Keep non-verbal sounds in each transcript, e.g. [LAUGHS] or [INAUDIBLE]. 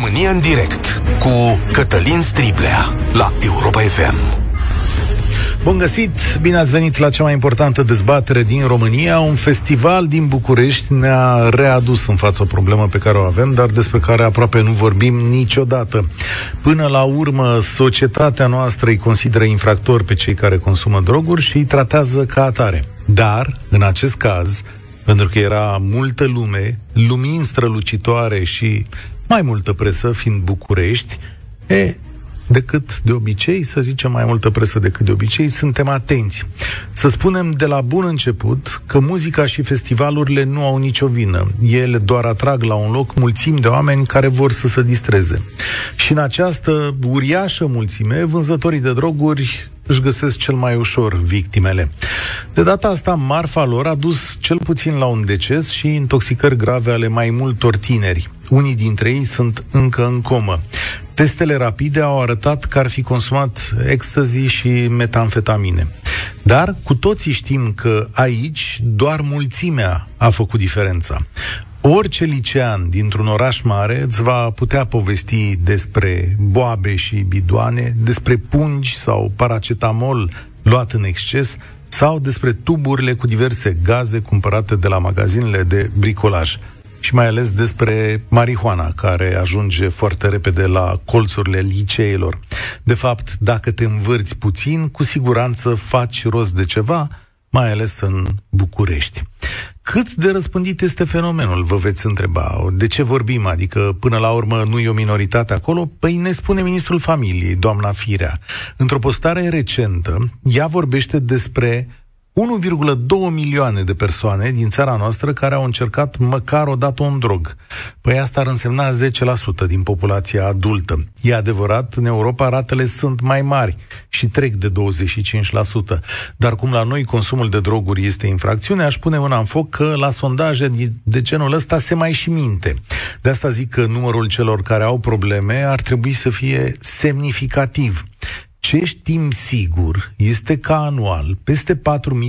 România în direct cu Cătălin Striblea la Europa FM. Bun găsit! Bine ați venit la cea mai importantă dezbatere din România. Un festival din București ne-a readus în față o problemă pe care o avem, dar despre care aproape nu vorbim niciodată. Până la urmă, societatea noastră îi consideră infractori pe cei care consumă droguri și îi tratează ca atare. Dar, în acest caz, pentru că era multă lume, lumini strălucitoare și mai multă presă, fiind București, e, decât de obicei, să zicem mai multă presă decât de obicei, suntem atenți. Să spunem de la bun început că muzica și festivalurile nu au nicio vină. Ele doar atrag la un loc mulțimi de oameni care vor să se distreze. Și în această uriașă mulțime, vânzătorii de droguri își găsesc cel mai ușor victimele. De data asta, marfa lor a dus cel puțin la un deces și intoxicări grave ale mai multor tineri. Unii dintre ei sunt încă în comă. Testele rapide au arătat că ar fi consumat ecstasy și metamfetamine. Dar cu toții știm că aici doar mulțimea a făcut diferența. Orice licean dintr-un oraș mare îți va putea povesti despre boabe și bidoane, despre pungi sau paracetamol luat în exces sau despre tuburile cu diverse gaze cumpărate de la magazinele de bricolaj și mai ales despre marihuana, care ajunge foarte repede la colțurile liceelor. De fapt, dacă te învârți puțin, cu siguranță faci rost de ceva, mai ales în București. Cât de răspândit este fenomenul, vă veți întreba? De ce vorbim? Adică, până la urmă, nu e o minoritate acolo? Păi ne spune ministrul familiei, doamna Firea. Într-o postare recentă, ea vorbește despre 1,2 milioane de persoane din țara noastră care au încercat măcar o dată un drog. Păi asta ar însemna 10% din populația adultă. E adevărat, în Europa ratele sunt mai mari și trec de 25%. Dar cum la noi consumul de droguri este infracțiune, aș pune mâna în foc că la sondaje de genul ăsta se mai și minte. De asta zic că numărul celor care au probleme ar trebui să fie semnificativ. Ce știm sigur este că anual peste 4.000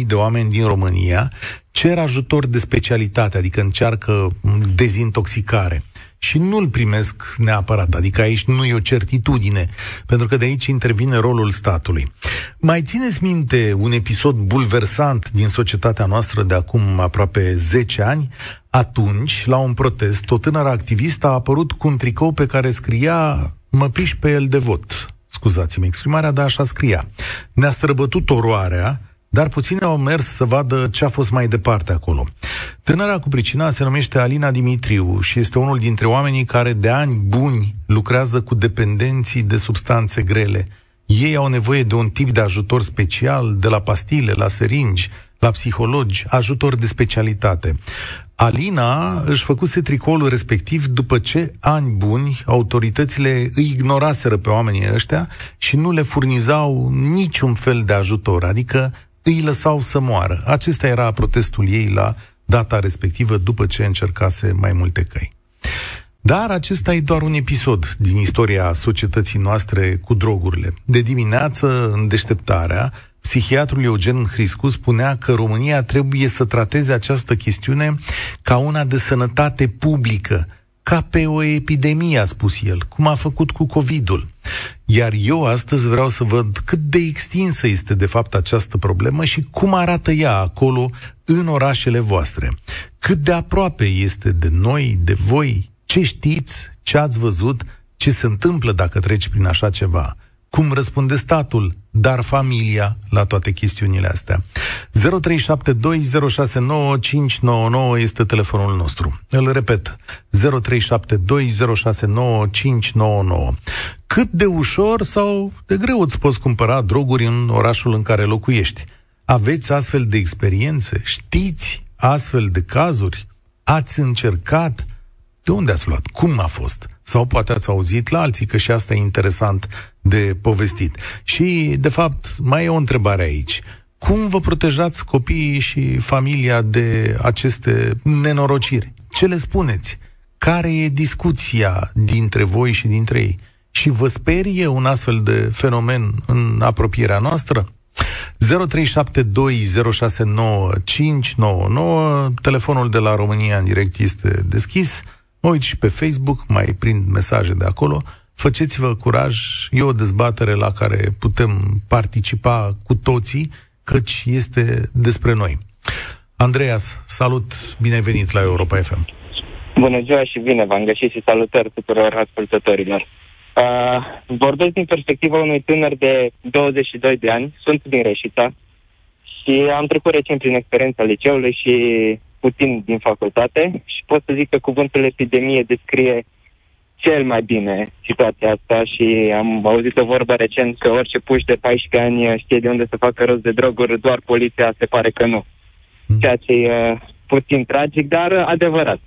de oameni din România cer ajutor de specialitate, adică încearcă dezintoxicare și nu-l primesc neapărat, adică aici nu e o certitudine, pentru că de aici intervine rolul statului. Mai țineți minte un episod bulversant din societatea noastră de acum aproape 10 ani? Atunci, la un protest, o tânără activistă a apărut cu un tricou pe care scria Mă piși pe el de vot scuzați-mi exprimarea, dar așa scria. Ne-a străbătut oroarea, dar puțini au mers să vadă ce a fost mai departe acolo. Tânăra cu pricina se numește Alina Dimitriu și este unul dintre oamenii care de ani buni lucrează cu dependenții de substanțe grele. Ei au nevoie de un tip de ajutor special, de la pastile, la seringi, la psihologi, ajutor de specialitate. Alina își făcuse tricolul respectiv după ce, ani buni, autoritățile îi ignoraseră pe oamenii ăștia și nu le furnizau niciun fel de ajutor, adică îi lăsau să moară. Acesta era protestul ei la data respectivă după ce încercase mai multe căi. Dar acesta e doar un episod din istoria societății noastre cu drogurile. De dimineață, în deșteptarea, psihiatrul Eugen Hriscu spunea că România trebuie să trateze această chestiune ca una de sănătate publică, ca pe o epidemie, a spus el, cum a făcut cu COVID-ul. Iar eu astăzi vreau să văd cât de extinsă este de fapt această problemă și cum arată ea acolo în orașele voastre. Cât de aproape este de noi, de voi, ce știți, ce ați văzut, ce se întâmplă dacă treci prin așa ceva cum răspunde statul, dar familia la toate chestiunile astea. 0372069599 este telefonul nostru. Îl repet, 0372069599. Cât de ușor sau de greu îți poți cumpăra droguri în orașul în care locuiești? Aveți astfel de experiențe? Știți astfel de cazuri? Ați încercat? De unde ați luat? Cum a fost? Sau poate ați auzit la alții, că și asta e interesant de povestit. Și, de fapt, mai e o întrebare aici. Cum vă protejați copiii și familia de aceste nenorociri? Ce le spuneți? Care e discuția dintre voi și dintre ei? Și vă sperie un astfel de fenomen în apropierea noastră? 0372069599 Telefonul de la România în direct este deschis mă uit și pe Facebook, mai prind mesaje de acolo, faceți-vă curaj, e o dezbatere la care putem participa cu toții, căci este despre noi. Andreas, salut, bine ai venit la Europa FM. Bună ziua și bine v-am găsit și salutări tuturor ascultătorilor. Uh, vorbesc din perspectiva unui tânăr de 22 de ani, sunt din Reșița și am trecut recent prin experiența liceului și puțin din facultate și pot să zic că cuvântul epidemie descrie cel mai bine situația asta și am auzit o vorbă recent că orice puș de 14 ani știe de unde să facă rost de droguri, doar poliția se pare că nu. Hmm. Ceea ce e uh, puțin tragic, dar adevărat.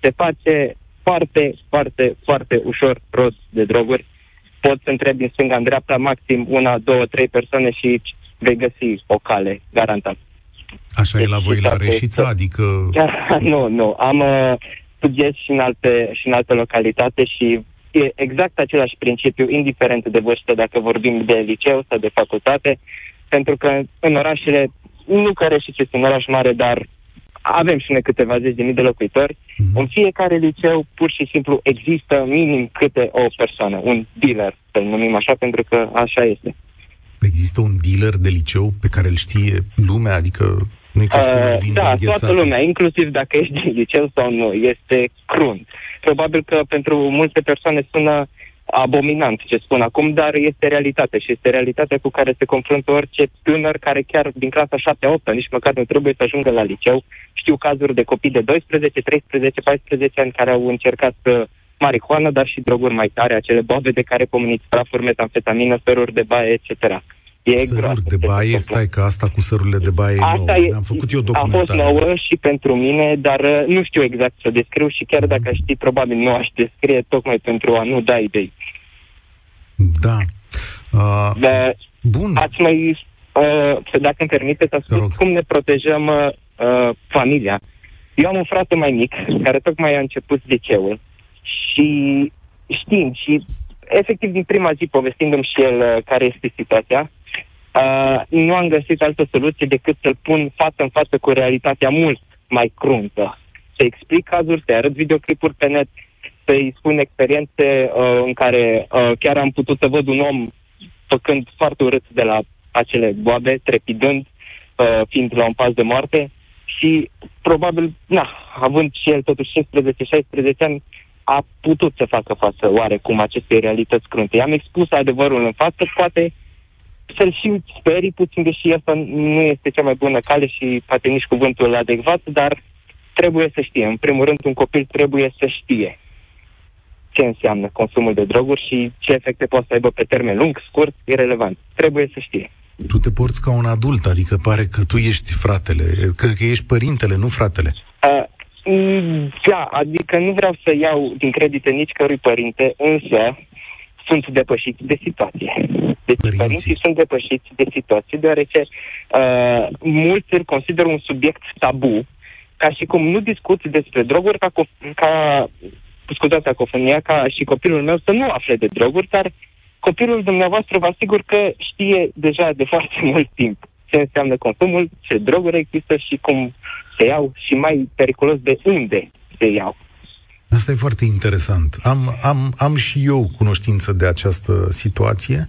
Se face foarte, foarte, foarte ușor rost de droguri. Poți să întrebi din stânga în dreapta maxim una, două, trei persoane și vei găsi o cale, garantat. Așa deci, e la voi la Reșița? Adică... [LAUGHS] nu, nu. Am uh, studiez și în, alte, și în alte localitate și e exact același principiu, indiferent de vârstă, dacă vorbim de liceu sau de facultate, pentru că în orașele, nu că Reșița este un oraș mare, dar avem și noi câteva zeci de mii de locuitori. Mm-hmm. În fiecare liceu, pur și simplu, există minim câte o persoană, un dealer, să-l numim așa, pentru că așa este. Există un dealer de liceu pe care îl știe lumea, adică nu ca uh, Da, toată lumea, inclusiv dacă ești din liceu sau nu, este crunt. Probabil că pentru multe persoane sună abominant ce spun acum, dar este realitate și este realitatea cu care se confruntă orice tânăr care chiar din clasa 7-8 nici măcar nu trebuie să ajungă la liceu. Știu cazuri de copii de 12, 13, 14 ani care au încercat uh, marihuană, dar și droguri mai tare, acele bobe de care comuniți prafuri, metamfetamină, feruri de baie, etc. E Săruri de baie, stai că asta cu sărurile de baie asta e nouă. Am făcut eu documentare. A fost nouă și pentru mine, dar uh, nu știu exact să descriu și chiar dacă aș ști, probabil nu aș descrie tocmai pentru a nu da idei. Da. Uh, da bun. Ați mai, uh, dacă îmi permite, să spun cum ne protejăm uh, familia. Eu am un frate mai mic, care tocmai a început liceul și știind și efectiv din prima zi povestindu-mi și el uh, care este situația, uh, nu am găsit altă soluție decât să-l pun față în față cu realitatea mult mai cruntă. Să explic cazuri, să arăt videoclipuri pe net, să-i spun experiențe uh, în care uh, chiar am putut să văd un om făcând foarte urât de la acele boabe, trepidând, uh, fiind la un pas de moarte și probabil, na, având și el totuși 15-16 ani, a putut să facă față oarecum acestei realități crunte. I-am expus adevărul în față, poate să-l și sperii puțin, deși asta nu este cea mai bună cale și poate nici cuvântul adecvat, dar trebuie să știe. În primul rând, un copil trebuie să știe ce înseamnă consumul de droguri și ce efecte poate să aibă pe termen lung, scurt, irrelevant. Trebuie să știe. Tu te porți ca un adult, adică pare că tu ești fratele, că, că ești părintele, nu fratele. Uh, da, adică nu vreau să iau din credite nici cărui părinte, însă sunt depășiți de situație. Deci Părinții, părinții sunt depășiți de situație, deoarece uh, mulți îl consideră un subiect tabu, ca și cum nu discuți despre droguri ca, ca scuzați acofonia, ca și copilul meu să nu afle de droguri, dar copilul dumneavoastră vă asigur că știe deja de foarte [LAUGHS] mult timp ce înseamnă consumul, ce droguri există și cum se iau și mai periculos de unde se iau. Asta e foarte interesant. Am, am, am și eu cunoștință de această situație,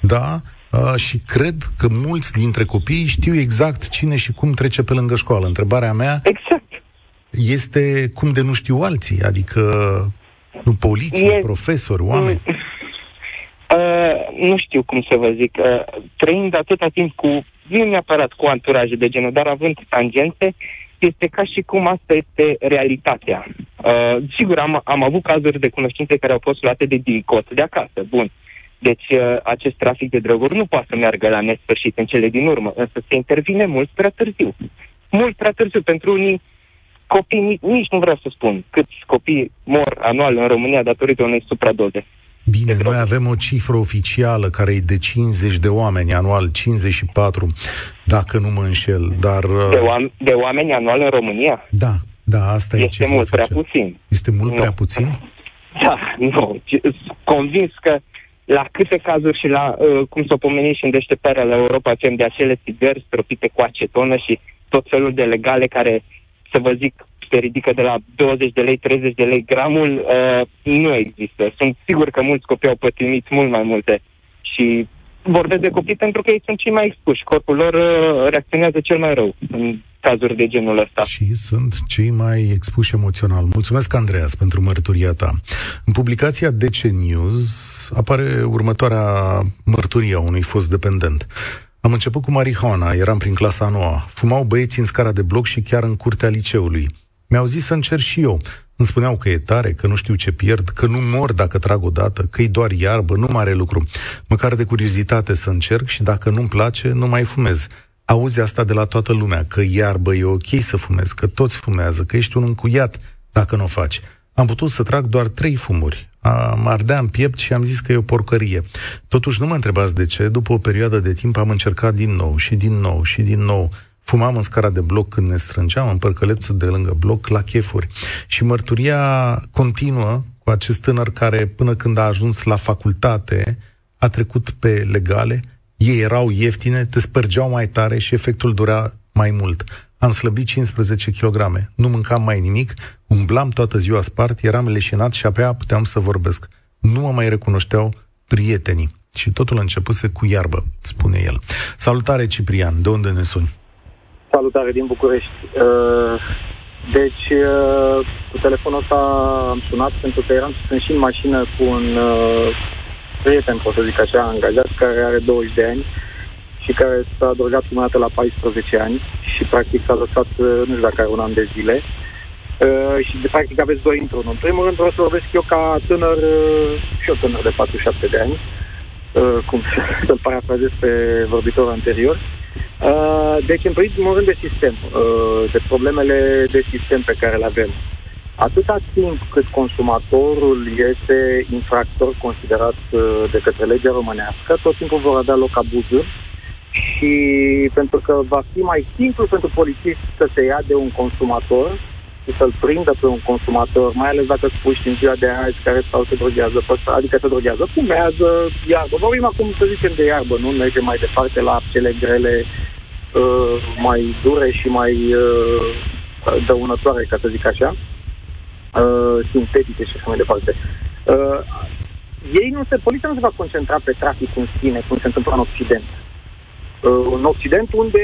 da, uh, și cred că mulți dintre copii știu exact cine și cum trece pe lângă școală. Întrebarea mea exact. este cum de nu știu alții, adică nu poliție, e... profesori, oameni. Mm. Uh, nu știu cum să vă zic. Uh, trăind atâta timp cu, nu neapărat cu anturaje de genul, dar având tangențe, este ca și cum asta este realitatea. Uh, sigur, am, am avut cazuri de cunoștințe care au fost luate de dicot de acasă, bun. Deci uh, acest trafic de droguri nu poate să meargă la nesfârșit în cele din urmă, însă se intervine mult prea târziu. Mult prea târziu pentru unii copii, nici nu vreau să spun câți copii mor anual în România datorită unei supradoze. Bine, noi avem o cifră oficială care e de 50 de oameni anual, 54, dacă nu mă înșel, dar... Uh, de, oam- de oameni anual în România? Da, da, asta este e mult oficial. prea puțin. Este mult nu. prea puțin? Da, [LAUGHS] nu. Convins că la câte cazuri și la, uh, cum s-o pomeni și în deșteptarea la Europa, avem de acele țigări stropite cu acetonă și tot felul de legale care, să vă zic, se ridică de la 20 de lei, 30 de lei gramul, uh, nu există. Sunt sigur că mulți copii au pătimit mult mai multe și vorbesc de copii pentru că ei sunt cei mai expuși. Corpul lor uh, reacționează cel mai rău în cazuri de genul ăsta. Și sunt cei mai expuși emoțional. Mulțumesc, Andreas, pentru mărturia ta. În publicația DC News apare următoarea mărturie a unui fost dependent. Am început cu marihuana, eram prin clasa noua. Fumau băieți în scara de bloc și chiar în curtea liceului. Mi-au zis să încerc și eu. Îmi spuneau că e tare, că nu știu ce pierd, că nu mor dacă trag o dată, că e doar iarbă, nu mare lucru. Măcar de curiozitate să încerc și dacă nu-mi place, nu mai fumez. Auzi asta de la toată lumea, că iarbă e ok să fumezi, că toți fumează, că ești un încuiat dacă nu o faci. Am putut să trag doar trei fumuri. Am ardea în piept și am zis că e o porcărie. Totuși nu mă întrebați de ce, după o perioadă de timp am încercat din nou și din nou și din nou. Fumam în scara de bloc când ne strângeam în părcălețul de lângă bloc la chefuri. Și mărturia continuă cu acest tânăr care, până când a ajuns la facultate, a trecut pe legale, ei erau ieftine, te spărgeau mai tare și efectul dura mai mult. Am slăbit 15 kg, nu mâncam mai nimic, umblam toată ziua spart, eram leșinat și abia puteam să vorbesc. Nu mă mai recunoșteau prietenii. Și totul începuse cu iarbă, spune el. Salutare, Ciprian, de unde ne suni? Salutare din București. Uh, deci, uh, cu telefonul ăsta am sunat pentru că eram sunt și în mașină cu un uh, prieten, pot să zic așa, angajat, care are 20 de ani și care s-a drogat prima dată la 14 ani și practic s-a lăsat, nu știu dacă are un an de zile. Uh, și de practic aveți doi într-unul. În primul rând vreau să vorbesc eu ca tânăr, uh, și eu tânăr de 47 de ani, uh, cum [LAUGHS] să-l parafrazez pe vorbitorul anterior, uh, Uh, deci, în primul rând, de sistem, uh, de problemele de sistem pe care le avem. Atâta timp cât consumatorul este infractor considerat uh, de către legea românească, tot timpul vor avea loc abuzuri și pentru că va fi mai simplu pentru polițist să se ia de un consumator și să-l prindă pe un consumator, mai ales dacă spui în ziua de azi care sau se droghează pe adică se droghează, fumează, iarbă. Vorbim acum, să zicem, de iarbă, nu mergem mai departe la cele grele, uh, mai dure și mai uh, dăunătoare, ca să zic așa, uh, sintetice și așa mai departe. Uh, ei nu se, poliția nu se va concentra pe trafic în sine, cum se întâmplă în Occident. Uh, în Occident, unde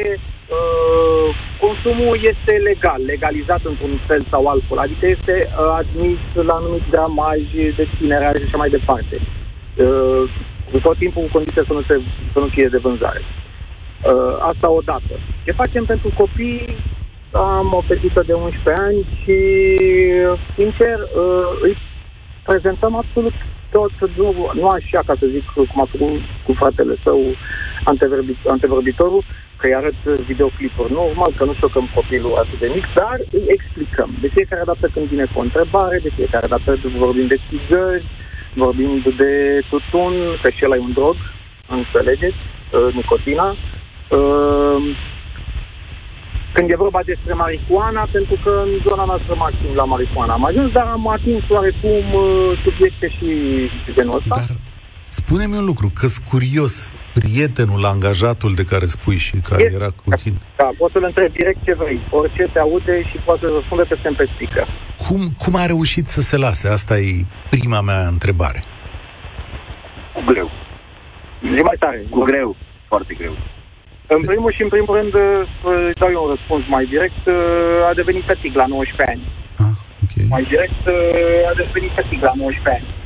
uh, consumul este legal, legalizat într-un fel sau altul, adică este uh, admis la anumit gramaj de ținere și așa mai departe. Uh, cu tot timpul cu condiția să nu, se, să nu fie de vânzare. Uh, asta odată. Ce facem pentru copii? Am o fetiță de 11 ani și, sincer, uh, îi prezentăm absolut tot, nu, nu așa, ca să zic, cum a făcut cu fratele său, antevorbitorul, că îi arăt videoclipuri. Normal că nu șocăm copilul atât de mic, dar îi explicăm. De fiecare dată când vine cu o întrebare, de fiecare dată vorbim de țigări, vorbim de tutun, că și ăla e un drog, înțelegeți, uh, nicotina. Uh, când e vorba despre marihuana, pentru că în zona noastră maxim la marihuana am ajuns, dar am atins oarecum uh, subiecte și genul ăsta. Dar spune-mi un lucru, că curios, prietenul, angajatul de care spui și care este, era cu tine. Da, poți să-l întreb direct ce vrei, orice te aude și poate să răspunde pe pe speaker. Cum, cum a reușit să se lase? Asta e prima mea întrebare. Cu greu. Zi mai tare. Cu greu. Foarte greu. În primul și în primul rând, îți dau eu un răspuns mai direct, a devenit tătic la 19 ani. Ah, okay. Mai direct, a devenit tătic la 19 ani.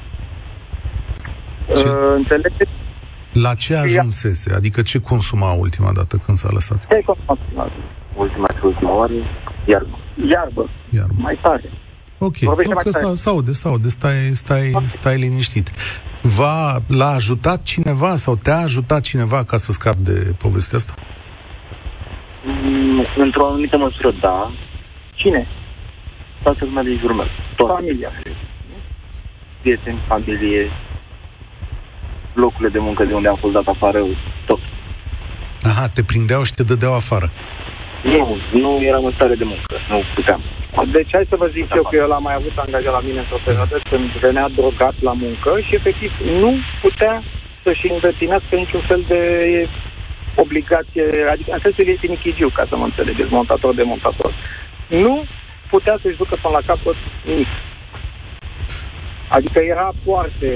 Ce? Înțelegeți? La ce ajunsese? Adică ce consuma ultima dată când s-a lăsat? Ce consuma ultima și ultima oară? Iarbă. Iarbă. Iarbă. Mai tare. Ok, nu că s aude, s-aude, stai, stai, stai liniștit. Va, l-a ajutat cineva sau te-a ajutat cineva ca să scapi de povestea asta? Mm, într-o anumită măsură, da. Cine? Toată lumea din jurul meu. Tot. Familia. Prieteni, familie, locurile de muncă de unde am fost dat afară, tot. Aha, te prindeau și te dădeau afară. Nu, nu eram în stare de muncă, nu puteam. Deci hai să vă zic eu că el a mai avut angajat la mine într-o perioadă când venea drogat la muncă și efectiv nu putea să-și îndeplinească niciun fel de obligație, adică în sensul este Nichigiu, ca să mă înțelegeți, montator de montator. Nu putea să-și ducă până la capăt nimic. Adică era foarte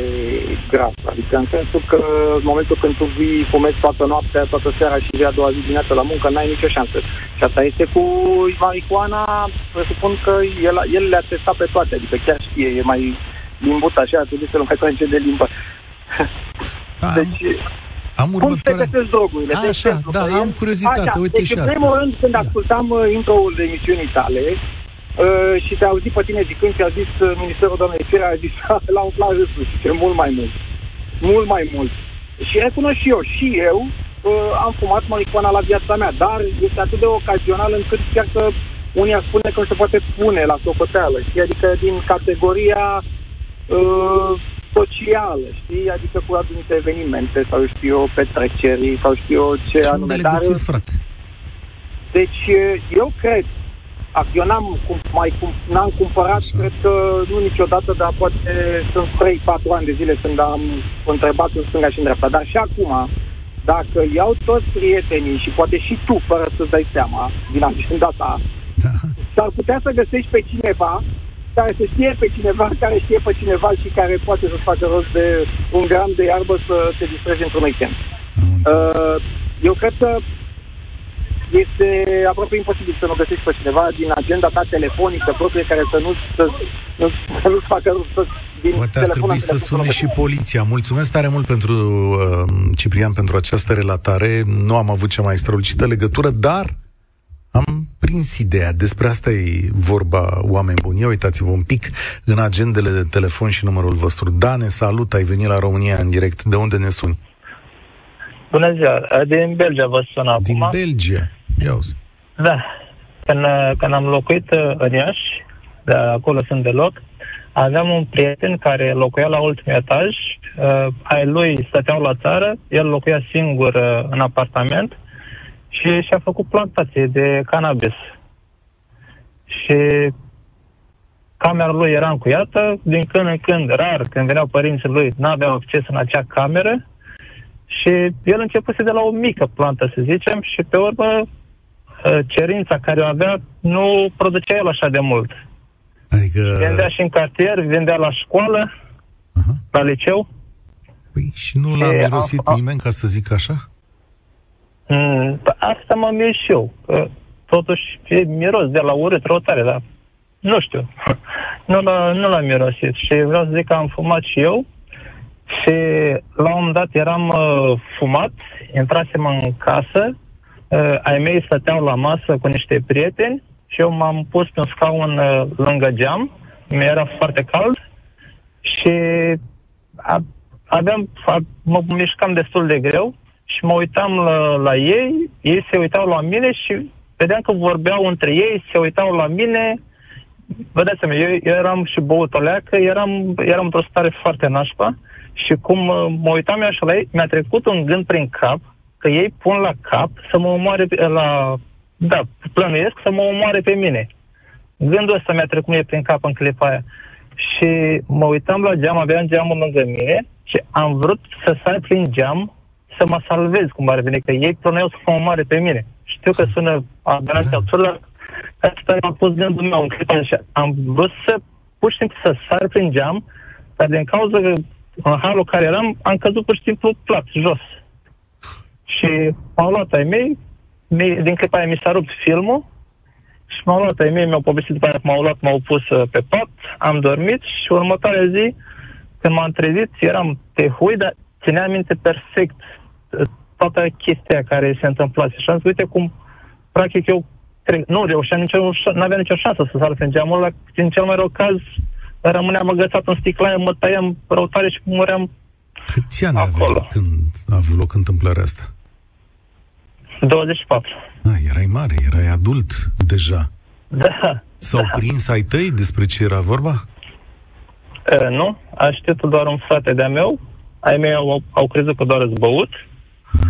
grav. Adică în sensul că în momentul când tu vii, fumezi toată noaptea, toată seara și vii a doua zi dimineața la muncă, n-ai nicio șansă. Și asta este cu marihuana, presupun că el, el le-a testat pe toate, adică chiar știe, e mai limbut așa, trebuie să-l mai trage de limbă. Da, deci, am următoarea... Cum se drogurile? Așa, da, am curiozitate, așa, uite deci, și asta. în primul rând, când da. ascultam uh, intro-ul de emisiunii tale, Uh, și te auzit pe tine zicând ce a zis uh, Ministerul Doamnei Firea, a zis [LAUGHS] la un plan râsul și ce mult mai mult. Mult mai mult. Și recunosc și eu, și eu uh, am fumat marihuana la viața mea, dar este atât de ocazional încât chiar că unii ar spune că nu se poate pune la socoteală, știi? Adică din categoria uh, socială, știi? Adică cu anumite evenimente sau știu eu, petreceri sau știu eu ce și anume. Unde le găsiți, frate? Deci eu cred eu n-am, cum, mai, cum, n-am cumpărat, Așa. cred că nu niciodată, dar poate sunt 3-4 ani de zile când am întrebat în stânga și în dreapta. Dar și acum, dacă iau toți prietenii și poate și tu, fără să-ți dai seama, din agenda ta, da. s-ar putea să găsești pe cineva care să știe pe cineva, care știe pe cineva și care poate să facă rost de un gram de iarbă să te distrezi într-un weekend. Uh, eu cred că este aproape imposibil să nu găsești pe cineva din agenda ta telefonică proprie care să nu să, să, să nu facă să, din Poate ar trebui să sune și poliția. Mulțumesc tare mult pentru uh, Ciprian pentru această relatare. Nu am avut cea mai strălucită legătură, dar am prins ideea. Despre asta e vorba, oameni buni. Ia uitați-vă un pic în agendele de telefon și numărul vostru. Dane, salut, ai venit la România în direct. De unde ne suni? Bună ziua, din Belgia vă sun acum. Din Belgia? Ia uzi. Da. Când, când am locuit uh, în Iași, de acolo sunt deloc, aveam un prieten care locuia la ultimul etaj, uh, ai lui stăteau la țară, el locuia singur uh, în apartament și și-a făcut plantație de cannabis. Și camera lui era încuiată, din când în când, rar, când veneau părinții lui, n-aveau acces în acea cameră și el începuse de la o mică plantă, să zicem, și pe urmă Uh, cerința care o avea nu producea el așa de mult. Adică... Vendea și în cartier, vendea la școală, uh-huh. la liceu. Păi și nu l-a mirosit a, a... nimeni, ca să zic așa? Mm, asta mă mir și eu. Că totuși e miros de la urât, răutare, dar nu știu. [LAUGHS] nu, l-a, nu l-am mirosit și vreau să zic că am fumat și eu și la un moment dat eram uh, fumat, intrasem în casă uh, ai mei stăteau la masă cu niște prieteni și eu m-am pus pe un scaun uh, lângă geam, mi-era foarte cald și a, aveam, a, mă mișcam destul de greu și mă uitam la, la ei, ei se uitau la mine și vedeam că vorbeau între ei, se uitau la mine, vă dați seama, eu, eu eram și băut o leacă, eram, eram într-o stare foarte nașpa și cum uh, mă uitam eu așa la ei, mi-a trecut un gând prin cap că ei pun la cap să mă omoare pe, la... Da, plănuiesc să mă omoare pe mine. Gândul ăsta mi-a trecut mie prin cap în clipa aia. Și mă uitam la geam, aveam geamul lângă mine și am vrut să sar prin geam să mă salvez, cum ar veni, că ei plănuiau să mă omoare pe mine. Știu că sună aberant da. absurd, dar asta a fost gândul meu în clipa aia. Și am vrut să, pur și simplu, să sar prin geam, dar din cauza că în halul care eram, am căzut pur și simplu plat, jos. Și m-au luat ai mei, din clipa aia mi s-a rupt filmul și m-au luat ai mei, mi-au povestit după aia că m-au luat, m-au pus uh, pe pat, am dormit și următoarea zi, când m-am trezit, eram pe hui, dar țineam minte perfect uh, toată chestia care se întâmpla. Și am zis, uite cum, practic, eu cred, nu reușeam nicio, nu aveam nicio șansă să sar prin geamul ăla, în cel mai rău caz, rămâneam agățat în sticlaie, mă tăiam răutare și muream Câți ani aveai când a avut loc întâmplarea asta? 24. Ah, erai mare, erai adult deja. Da. S-au da. prins ai tăi despre ce era vorba? Uh, nu, a știut doar un frate de-a meu. Ai mei au, au crezut că doar zbăut. Uh.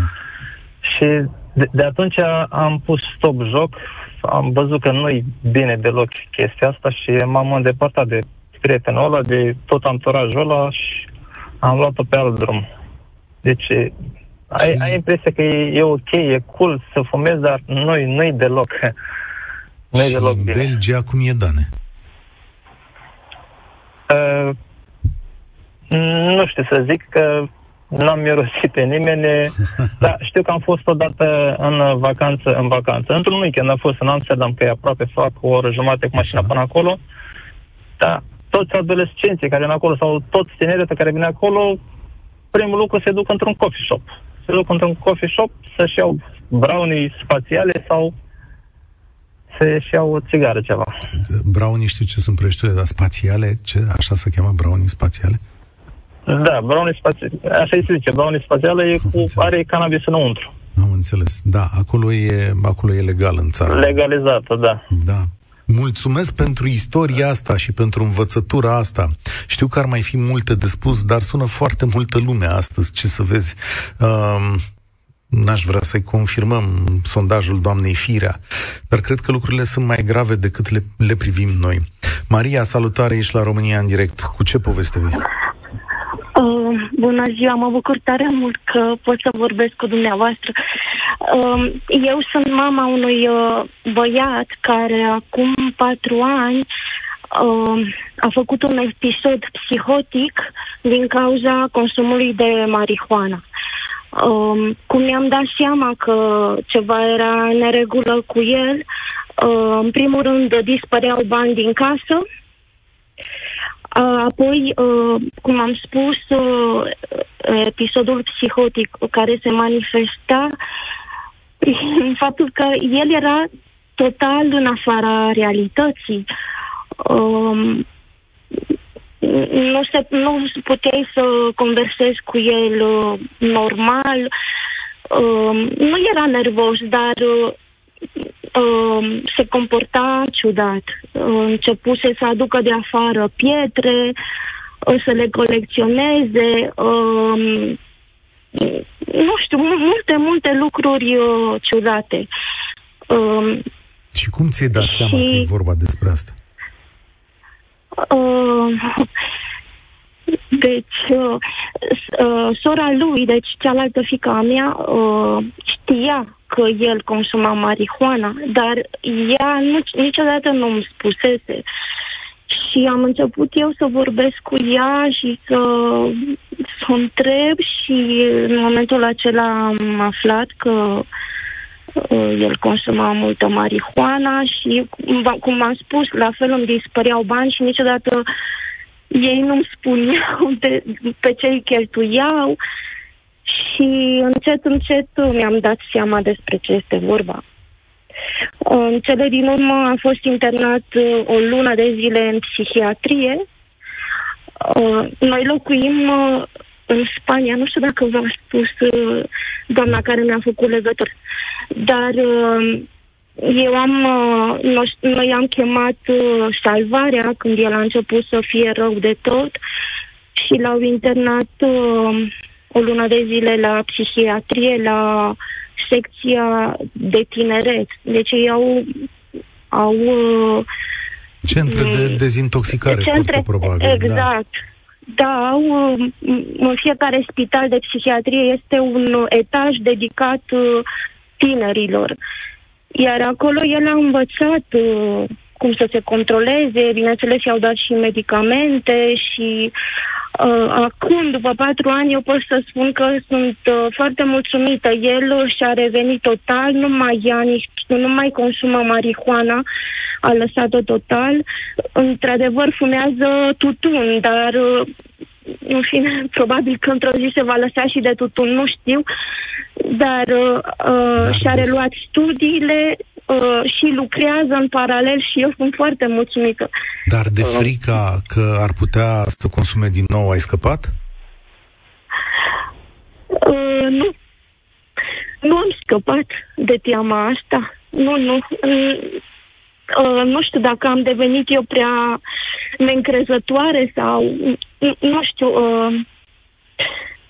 Și de, de atunci am pus stop joc. Am văzut că nu-i bine deloc chestia asta și m-am îndepărtat de prietenul ăla, de tot anturajul ăla și am luat-o pe alt drum. Deci ai, ai impresia că e, e ok, e cool să fumezi, dar nu-i, nu-i deloc. [LAUGHS] Nu și în bine. Belgia cum e, Dane? Uh, nu știu să zic că n-am mirosit pe nimeni, [LAUGHS] dar știu că am fost odată în vacanță, în vacanță. Într-un weekend am fost în Amsterdam, că e aproape, fac o oră jumate cu mașina până acolo. Da, toți adolescenții care vin acolo sau toți tinerii care vin acolo, primul lucru se duc într-un coffee shop. Se duc într-un coffee shop să-și iau brownie spațiale sau să-și iau o țigară ceva. Brownie știu ce sunt prăjiturile, dar spațiale, ce, așa se cheamă brownie spațiale? Da, brownie spațiale, așa se zice, brownie spațiale e cu, are cannabis înăuntru. Am înțeles. Da, acolo e, acolo e legal în țară. Legalizată, da. Da. Mulțumesc pentru istoria asta și pentru învățătura asta. Știu că ar mai fi multe de spus, dar sună foarte multă lume astăzi, ce să vezi. Uh, N-aș vrea să-i confirmăm sondajul doamnei Firea, dar cred că lucrurile sunt mai grave decât le, le privim noi. Maria, salutare, ești la România în direct. Cu ce poveste vei? Uh, bună ziua, mă bucur tare mult că pot să vorbesc cu dumneavoastră. Uh, eu sunt mama unui uh, băiat care acum patru ani uh, a făcut un episod psihotic din cauza consumului de marihuana. Um, cum mi-am dat seama că ceva era în neregulă cu el, uh, în primul rând dispăreau bani din casă, uh, apoi, uh, cum am spus, uh, episodul psihotic care se manifesta prin faptul că el era total în afara realității. Um, nu, se, nu puteai să conversezi cu el uh, normal. Uh, nu era nervos, dar uh, uh, se comporta ciudat. Uh, începuse să aducă de afară pietre, uh, să le colecționeze. Uh, nu știu, multe, multe lucruri uh, ciudate. Uh, și cum ți-ai dat și... seama că e vorba despre asta? Uh, deci, uh, uh, sora lui, deci cealaltă fica a mea, uh, știa că el consuma marihuana, dar ea nu, niciodată nu îmi spusese. Și am început eu să vorbesc cu ea și să, să o întreb și în momentul acela am aflat că uh, el consuma multă marihuana și, cum am spus, la fel îmi dispăreau bani și niciodată ei nu-mi spuneau [LAUGHS] de, pe ce îi cheltuiau și încet, încet mi-am dat seama despre ce este vorba. În cele din urmă am fost internat uh, o lună de zile în psihiatrie. Uh, noi locuim uh, în Spania, nu știu dacă v-a spus doamna care mi-a făcut legături, dar eu am, noi, noi am chemat salvarea când el a început să fie rău de tot și l-au internat o lună de zile la psihiatrie, la secția de tineret. Deci ei au... au Centre de mm, dezintoxicare, centre, foarte probabil. Da. Exact. Da. da, au, în fiecare spital de psihiatrie este un etaj dedicat uh, tinerilor. Iar acolo el a învățat uh, cum să se controleze, bineînțeles i-au dat și medicamente și Uh, acum, după patru ani, eu pot să spun că sunt uh, foarte mulțumită. El și-a revenit total, nu mai ia nici, nu mai consumă marihuana, a lăsat-o total. Într-adevăr, fumează tutun, dar uh, în fine, [LAUGHS] probabil că într-o zi se va lăsa și de tutun, nu știu, dar uh, și-a reluat studiile, uh, și lucrează în paralel și eu sunt foarte mulțumită. Dar de uh, frica că ar putea să consume din nou, ai scăpat? Uh, nu. Nu am scăpat de teama asta. Nu, nu. Uh, nu știu dacă am devenit eu prea neîncrezătoare sau... Nu știu... Uh,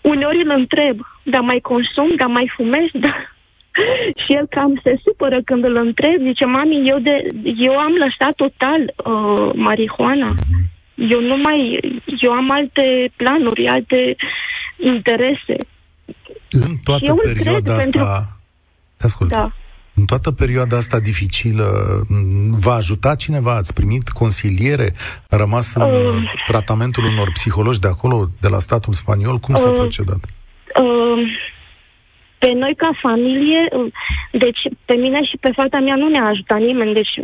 uneori îl întreb, dar mai consum, dar mai fumez, dar [LAUGHS] și el cam se supără când îl întreb, zice, mami, eu, de, eu am lăsat total uh, marihuana. Eu nu mai, eu am alte planuri, alte interese. În toată perioada asta, pentru... te ascult. Da. În toată perioada asta dificilă, v-a ajutat cineva? Ați primit consiliere? A rămas în uh, tratamentul unor psihologi de acolo, de la statul spaniol? Cum uh, s-a procedat? Uh, pe noi ca familie, uh, deci pe mine și pe fata mea nu ne-a ajutat nimeni, deci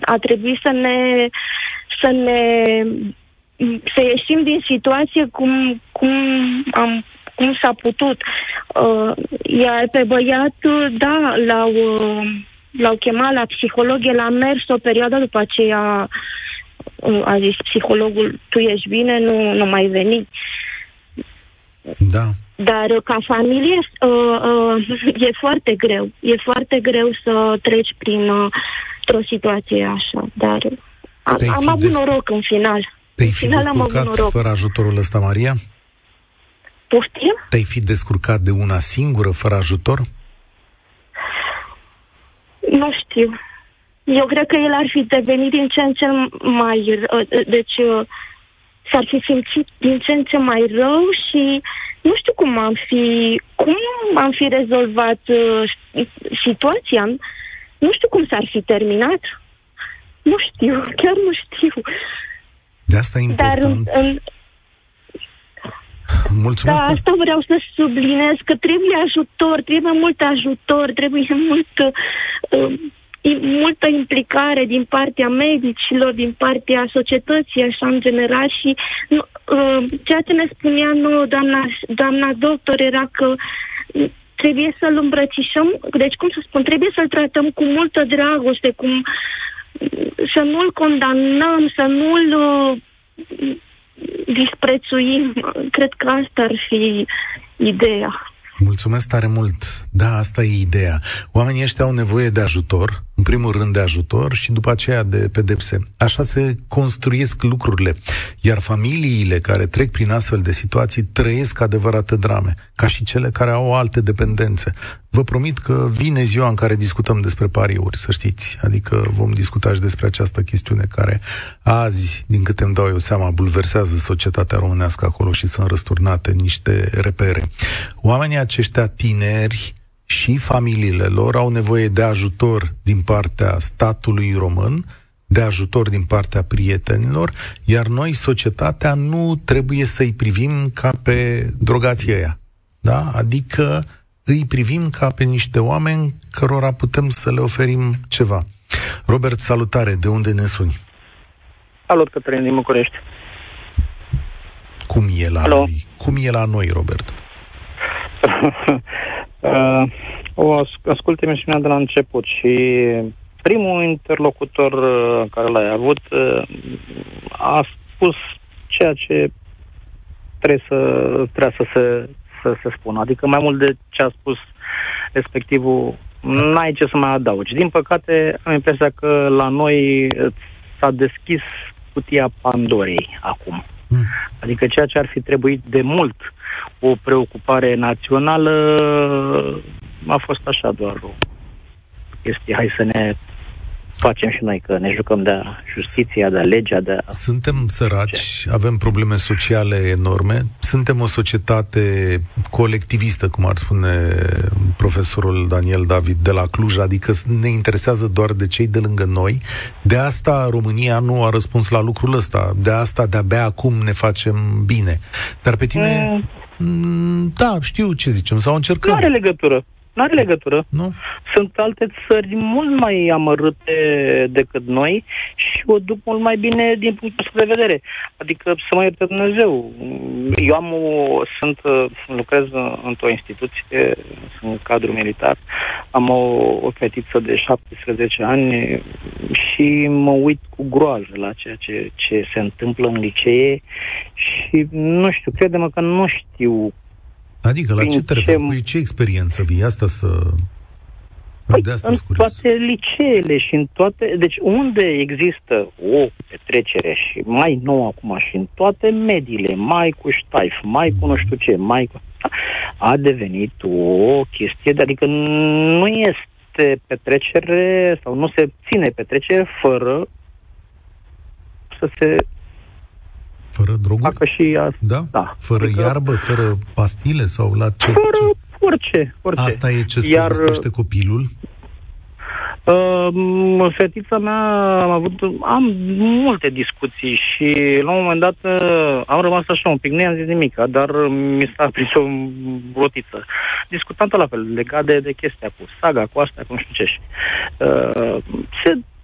a trebuit să ne să ne să ieșim din situație cum, cum am cum s-a putut. Uh, iar pe băiat, da, l-au, uh, l-au chemat la psiholog, el a mers o perioadă după aceea uh, a zis psihologul, tu ești bine, nu, nu mai veni. Da. Dar uh, ca familie uh, uh, [LAUGHS] e foarte greu. E foarte greu să treci prin uh, o situație așa. Dar am, am avut desc- noroc în final. Te-ai fi final descurcat fără ajutorul ăsta, Maria? Poftim? Te-ai fi descurcat de una singură, fără ajutor? Nu știu. Eu cred că el ar fi devenit din ce în ce mai... Deci s-ar fi simțit din ce în ce mai rău și nu știu cum am fi, cum am fi rezolvat uh, situația. Nu știu cum s-ar fi terminat. Nu știu, [LAUGHS] chiar nu știu. De asta e important. Dar în, în, Mulțumesc. Da, asta vreau să subliniez, că trebuie ajutor, trebuie mult ajutor, trebuie mult, uh, multă implicare din partea medicilor, din partea societății, așa în general și uh, ceea ce ne spunea nouă doamna, doamna doctor era că trebuie să-l îmbrățișăm, deci cum să spun, trebuie să-l tratăm cu multă dragoste, cum să nu-l condamnăm, să nu-l uh, disprețuim. Cred că asta ar fi ideea. Mulțumesc tare mult. Da, asta e ideea. Oamenii ăștia au nevoie de ajutor, în primul rând de ajutor și după aceea de pedepse. Așa se construiesc lucrurile. Iar familiile care trec prin astfel de situații trăiesc adevărate drame, ca și cele care au alte dependențe. Vă promit că vine ziua în care discutăm despre pariuri, să știți. Adică vom discuta și despre această chestiune care azi, din câte îmi dau eu seama, bulversează societatea românească acolo și sunt răsturnate niște repere. Oamenii aceștia tineri și familiile lor au nevoie de ajutor din partea statului român, de ajutor din partea prietenilor, iar noi, societatea, nu trebuie să-i privim ca pe drogații ăia. Da? Adică îi privim ca pe niște oameni cărora putem să le oferim ceva. Robert, salutare, de unde ne suni? Salut, Cătălin, din București. Cum e la Alo. noi? Cum e la noi, Robert? [LAUGHS] uh, o ascult emisiunea de la început și primul interlocutor uh, care l-ai avut uh, a spus ceea ce trebuie să, trebuie să se să se spună. Adică mai mult de ce a spus respectivul, n-ai ce să mai adaugi. Din păcate, am impresia că la noi s-a deschis cutia Pandorei acum. Mm. Adică ceea ce ar fi trebuit de mult o preocupare națională a fost așa doar o chestie. Hai să ne facem și noi, că ne jucăm de justiția, de legea, de... Suntem săraci, avem probleme sociale enorme, suntem o societate colectivistă, cum ar spune profesorul Daniel David de la Cluj, adică ne interesează doar de cei de lângă noi. De asta România nu a răspuns la lucrul ăsta, de asta de-abia acum ne facem bine. Dar pe tine... Mm. Da, știu ce zicem, sau încercăm. Nu are legătură. Nu are legătură. Nu? Sunt alte țări mult mai amărâte decât noi și o duc mult mai bine din punctul ăsta de vedere. Adică să mă ierte Dumnezeu. Eu am o, sunt, lucrez într-o instituție, sunt cadru militar, am o, o fetiță de 17 ani și mă uit cu groază la ceea ce, ce se întâmplă în licee și nu știu, crede-mă că nu știu Adică la ce trebuie? Ce... Cu ce experiență vii? Asta să... Păi, de asta în toate liceele și în toate... Deci unde există o petrecere și mai nou acum și în toate mediile, mai cu ștaif, mai cu nu știu ce, mai cu... A devenit o chestie, de, adică nu este petrecere sau nu se ține petrecere fără să se fără droguri? Facă și ea. Da? da. Fără adică... iarbă, fără pastile sau la ce? Fără orice, orice. Asta e ce Iar... povestește copilul? Uh, fetița mea am avut, am multe discuții și la un moment dat uh, am rămas așa un pic, nu i-am zis nimic, dar mi s-a prins o rotiță. Discutam la fel, legat de, de chestia cu saga, cu asta, cu nu știu ce. Uh, se Mm,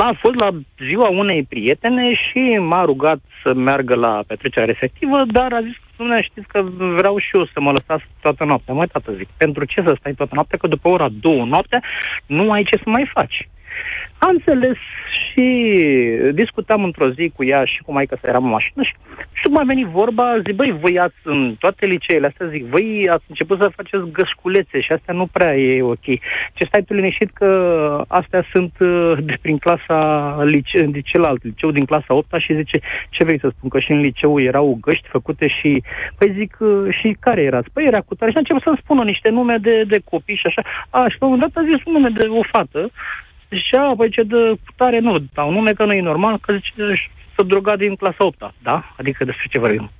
a fost la ziua unei prietene și m-a rugat să meargă la petrecerea respectivă, dar a zis, domnule, știți că vreau și eu să mă lăsați toată noaptea. Mai tată zic, pentru ce să stai toată noaptea, că după ora două noaptea nu ai ce să mai faci. Am înțeles și discutam într-o zi cu ea și cu maica să eram în mașină și, și după a venit vorba, zic, băi, voi ați în toate liceele astea, zic, voi ați început să faceți găsculețe și astea nu prea e ok. Ce stai tu liniștit că astea sunt uh, de prin clasa lice, de celălalt liceu, din clasa 8 și zice, ce vrei să spun, că și în liceu erau găști făcute și, păi zic, uh, și care erați? Păi era cu tare și a început să-mi spună niște nume de, de copii și așa. A, și pe un moment dat a zis un nume de o fată Zicea, băi, ce de tare nu, dau nume că nu e normal, că zice, să droga din clasa 8 da? Adică despre ce vorbim.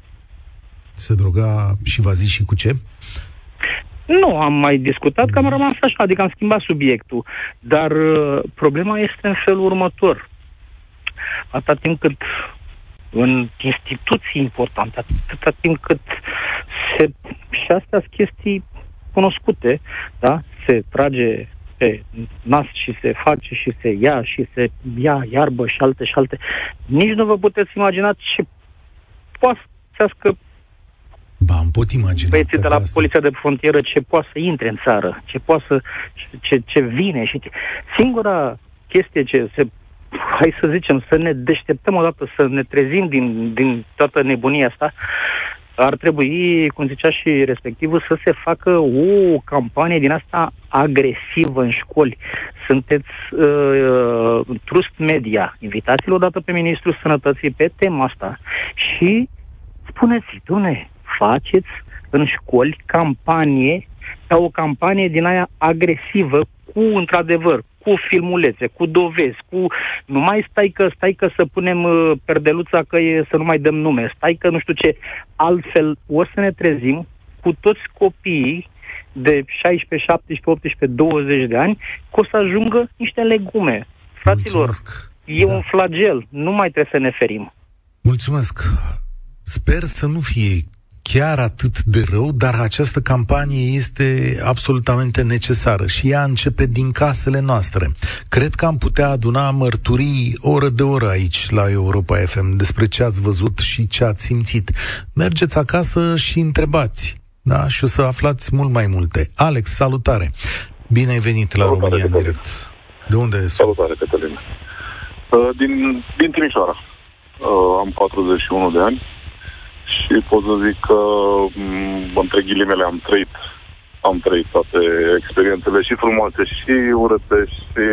Se droga și va zis și cu ce? Nu, am mai discutat, că am rămas așa, adică am schimbat subiectul. Dar uh, problema este în felul următor. Atâta timp cât în instituții importante, atâta timp cât se, și astea sunt chestii cunoscute, da? Se trage pe nas și se face și se ia și se ia iarbă și alte și alte. Nici nu vă puteți imagina ce poate să Ba, îmi pot imagina. Băieții de la asta. poliția de frontieră ce poate să intre în țară, ce poate să, ce, ce vine și ce... Singura chestie ce se hai să zicem, să ne deșteptăm odată, să ne trezim din, din toată nebunia asta, ar trebui, cum zicea și respectivul, să se facă o campanie din asta agresivă în școli. Sunteți uh, trust media. Invitați-l odată pe Ministrul Sănătății pe tema asta și spuneți, domne, faceți în școli campanie ca o campanie din aia agresivă cu, într-adevăr, cu filmulețe, cu dovezi, cu nu mai stai că stai că să punem uh, perdeluța că e să nu mai dăm nume, stai că nu știu ce. Altfel o să ne trezim cu toți copiii de 16, 17, 18, 20 de ani, că o să ajungă niște legume. Fraților, Mulțumesc. e da. un flagel, nu mai trebuie să ne ferim. Mulțumesc. Sper să nu fie chiar atât de rău, dar această campanie este absolutamente necesară și ea începe din casele noastre. Cred că am putea aduna mărturii oră de oră aici la Europa FM despre ce ați văzut și ce ați simțit. Mergeți acasă și întrebați, da? Și o să aflați mult mai multe. Alex, salutare! Bine ai venit la salutare, România în direct. De unde Salutare, Cătălin. Uh, din, din Timișoara. Uh, am 41 de ani și pot să zic că mm, între ghilimele am trăit am trăit toate experiențele și frumoase și urâte și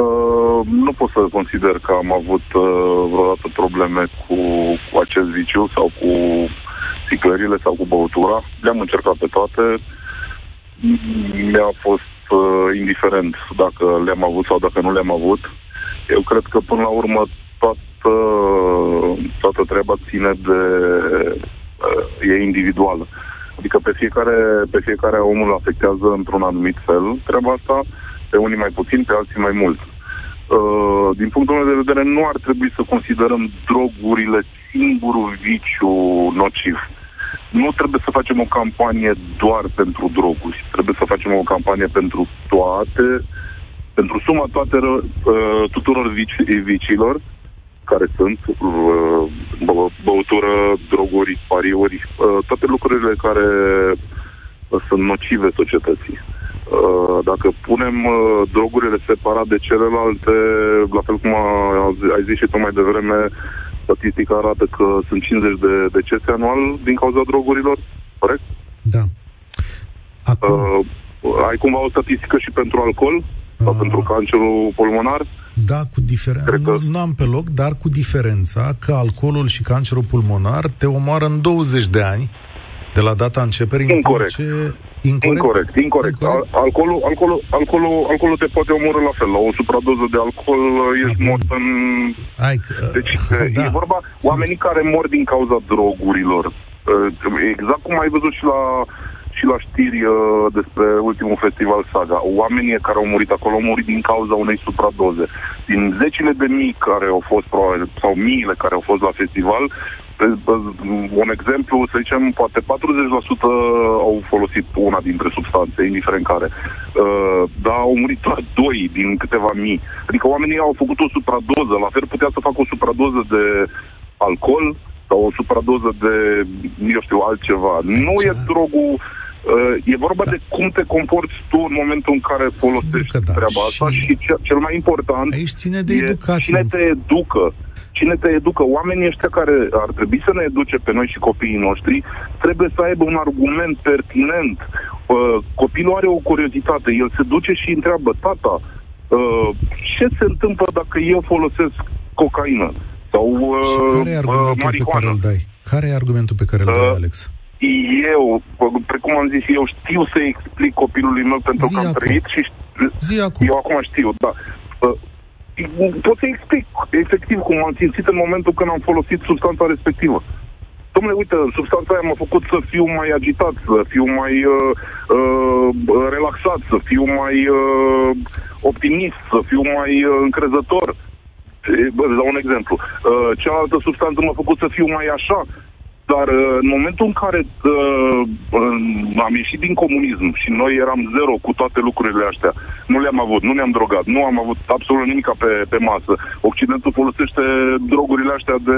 uh, nu pot să consider că am avut uh, vreodată probleme cu, cu acest viciu sau cu sticlările sau cu băutura. Le-am încercat pe toate. Mi-a fost uh, indiferent dacă le-am avut sau dacă nu le-am avut. Eu cred că până la urmă toată toată treaba ține de... Uh, e individuală. Adică pe fiecare, pe fiecare om îl afectează într-un anumit fel treaba asta, pe unii mai puțin, pe alții mai mult. Uh, din punctul meu de vedere, nu ar trebui să considerăm drogurile singurul viciu nociv. Nu trebuie să facem o campanie doar pentru droguri. Trebuie să facem o campanie pentru toate, pentru suma toate uh, tuturor vici, viciilor, care sunt, uh, băutură, droguri, pariuri, uh, toate lucrurile care sunt nocive societății. Uh, dacă punem drogurile separat de celelalte, la fel cum ai zis și tu mai devreme, statistica arată că sunt 50 de decese anual din cauza drogurilor, corect? Da. Acum... Uh, ai cumva o statistică și pentru alcool? Sau uh... pentru cancerul pulmonar? Da, cu diferența. Că... Nu, nu am pe loc, dar cu diferența că alcoolul și cancerul pulmonar te omoară în 20 de ani de la data începerii. Incorrect. Ce... Incorrect. Incorrect, incorrect. incorrect. Al- alcoolul, alcoolul, alcoolul, alcoolul te poate omorâ la fel. La o supradoză de alcool uh, ești mort în... Hai, [LAUGHS] uh, deci da. e vorba, oamenii care mor din cauza drogurilor, uh, exact cum ai văzut și la și la știri uh, despre ultimul festival Saga. Oamenii care au murit acolo au murit din cauza unei supradoze. Din zecile de mii care au fost, probabil, sau miile care au fost la festival, un exemplu, să zicem, poate 40% au folosit una dintre substanțe, indiferent care. Uh, dar au murit doar doi din câteva mii. Adică oamenii au făcut o supradoză, la fel putea să facă o supradoză de alcool sau o supradoză de, eu știu, altceva. Nu e drogul Uh, e vorba da. de cum te comporți tu în momentul în care folosești da. treaba asta și, și cel mai important Aici ține de educație. cine te educă cine te educă. Oamenii ăștia care ar trebui să ne educe pe noi și copiii noștri trebuie să aibă un argument pertinent. Uh, copilul are o curiozitate, el se duce și întreabă, tata, uh, ce se întâmplă dacă eu folosesc cocaină? Sau uh, care e argumentul uh, pe care îl dai? Care e argumentul pe care îl dai, uh, Alex? Eu, precum am zis, eu știu să explic copilului meu pentru Zi că am acum. trăit și Zi acum. eu acum știu, da. Uh, pot să explic efectiv cum am simțit în momentul când am folosit substanța respectivă. Domnule, uite, substanța aia m-a făcut să fiu mai agitat, să fiu mai uh, uh, relaxat, să fiu mai uh, optimist, să fiu mai uh, încrezător. Bă, dau un exemplu. Uh, cealaltă substanță m-a făcut să fiu mai așa, dar uh, în momentul în care uh, am ieșit din comunism și noi eram zero cu toate lucrurile astea, nu le-am avut, nu ne-am drogat, nu am avut absolut nimic pe, pe masă. Occidentul folosește drogurile astea de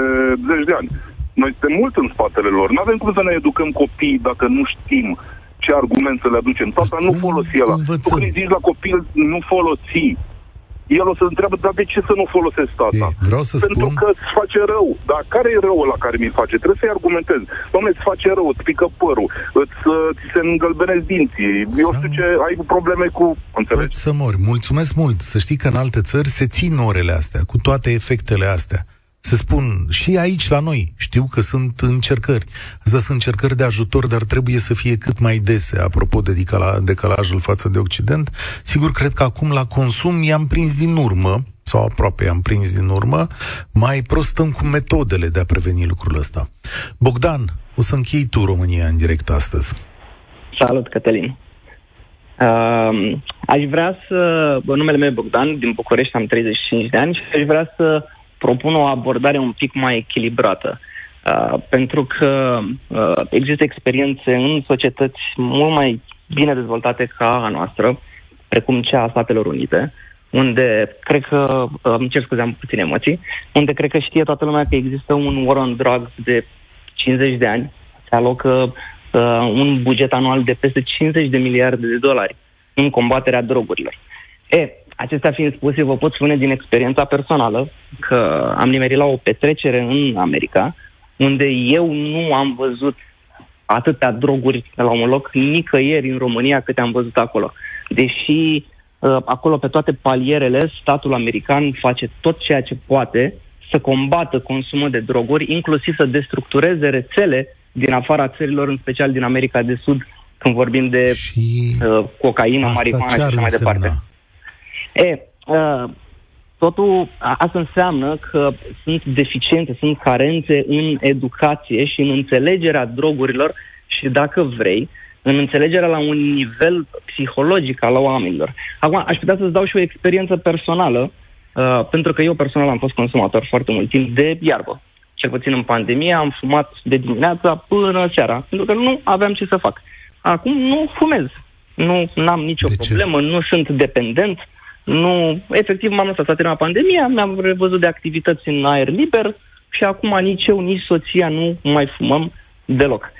zeci de ani. Noi suntem mult în spatele lor. Nu avem cum să ne educăm copiii dacă nu știm ce argument să le aducem. Tata, nu folosi ăla. Tu când zici la copil, nu folosi el o să întreabă, dar de ce să nu folosesc asta? E, vreau să Pentru spun... că îți face rău. Dar care e răul la care mi-l face? Trebuie să-i argumentez. Domnule, îți face rău, îți pică părul, îți, ți se îngălbenezi dinții. Eu știu ce, ai probleme cu... Înțelegi? Poți să mori. Mulțumesc mult. Să știi că în alte țări se țin orele astea, cu toate efectele astea se spun și aici la noi. Știu că sunt încercări. Astea sunt încercări de ajutor, dar trebuie să fie cât mai dese, apropo de decalajul față de Occident. Sigur, cred că acum la consum i-am prins din urmă, sau aproape i-am prins din urmă, mai prostăm cu metodele de a preveni lucrul ăsta. Bogdan, o să închei tu România în direct astăzi. Salut, Cătălin. Uh, aș vrea să... Numele meu e Bogdan, din București, am 35 de ani și aș vrea să propun o abordare un pic mai echilibrată. Uh, pentru că uh, există experiențe în societăți mult mai bine dezvoltate ca a noastră, precum cea a Statelor Unite, unde cred că, uh, îmi cer scuze, am puține emoții, unde cred că știe toată lumea că există un war on drugs de 50 de ani, se alocă uh, un buget anual de peste 50 de miliarde de dolari în combaterea drogurilor. E, Acestea fiind spuse, vă pot spune din experiența personală că am nimerit la o petrecere în America, unde eu nu am văzut atâtea droguri la un loc nicăieri în România câte am văzut acolo. Deși uh, acolo pe toate palierele statul american face tot ceea ce poate să combată consumul de droguri, inclusiv să destructureze rețele din afara țărilor, în special din America de Sud, când vorbim de și uh, cocaină, marihuana și așa mai departe. E, uh, totul, asta înseamnă că sunt deficiențe, sunt carențe în educație și în înțelegerea drogurilor și, dacă vrei, în înțelegerea la un nivel psihologic al oamenilor. Acum, aș putea să-ți dau și o experiență personală, uh, pentru că eu personal am fost consumator foarte mult timp de iarbă. Cel puțin în pandemie am fumat de dimineața până seara, pentru că nu aveam ce să fac. Acum nu fumez. Nu am nicio de problemă, ce? nu sunt dependent, nu, efectiv m-am lăsat, s-a terminat pandemia, mi-am revăzut de activități în aer liber și acum nici eu, nici soția nu mai fumăm deloc.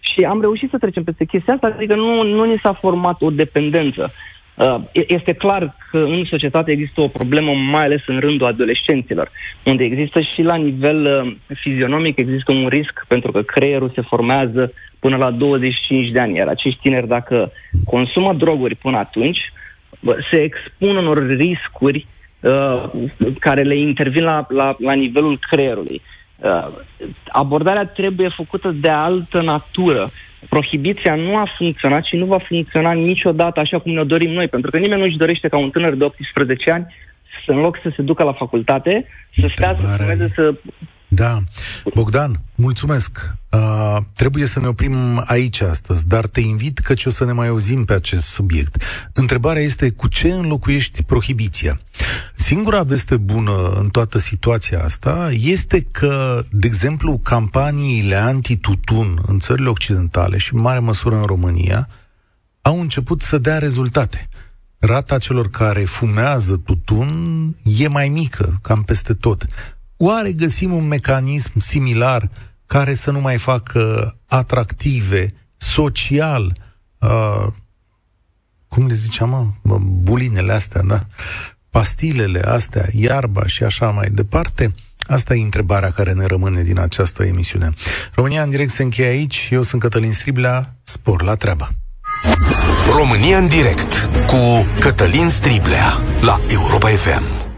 Și am reușit să trecem peste chestia asta, adică nu, nu ni s-a format o dependență. Uh, este clar că în societate există o problemă, mai ales în rândul adolescenților, unde există și la nivel uh, fizionomic există un risc, pentru că creierul se formează până la 25 de ani, iar acești tineri, dacă consumă droguri până atunci, se expun unor riscuri uh, care le intervin la, la, la nivelul creierului. Uh, abordarea trebuie făcută de altă natură. Prohibiția nu a funcționat și nu va funcționa niciodată așa cum ne dorim noi, pentru că nimeni nu își dorește ca un tânăr de 18 ani să, în loc să se ducă la facultate, să stea să fumeze, să da. Bogdan, mulțumesc. Uh, trebuie să ne oprim aici astăzi, dar te invit căci o să ne mai auzim pe acest subiect. Întrebarea este cu ce înlocuiești prohibiția? Singura veste bună în toată situația asta este că, de exemplu, campaniile anti-tutun în țările occidentale și în mare măsură în România au început să dea rezultate. Rata celor care fumează tutun e mai mică, cam peste tot. Oare găsim un mecanism similar care să nu mai facă atractive, social, uh, cum le ziceam, mă, bulinele astea, da? pastilele astea, iarba și așa mai departe? Asta e întrebarea care ne rămâne din această emisiune. România în direct se încheie aici. Eu sunt Cătălin Striblea. Spor la treabă. România în direct cu Cătălin Striblea la Europa FM.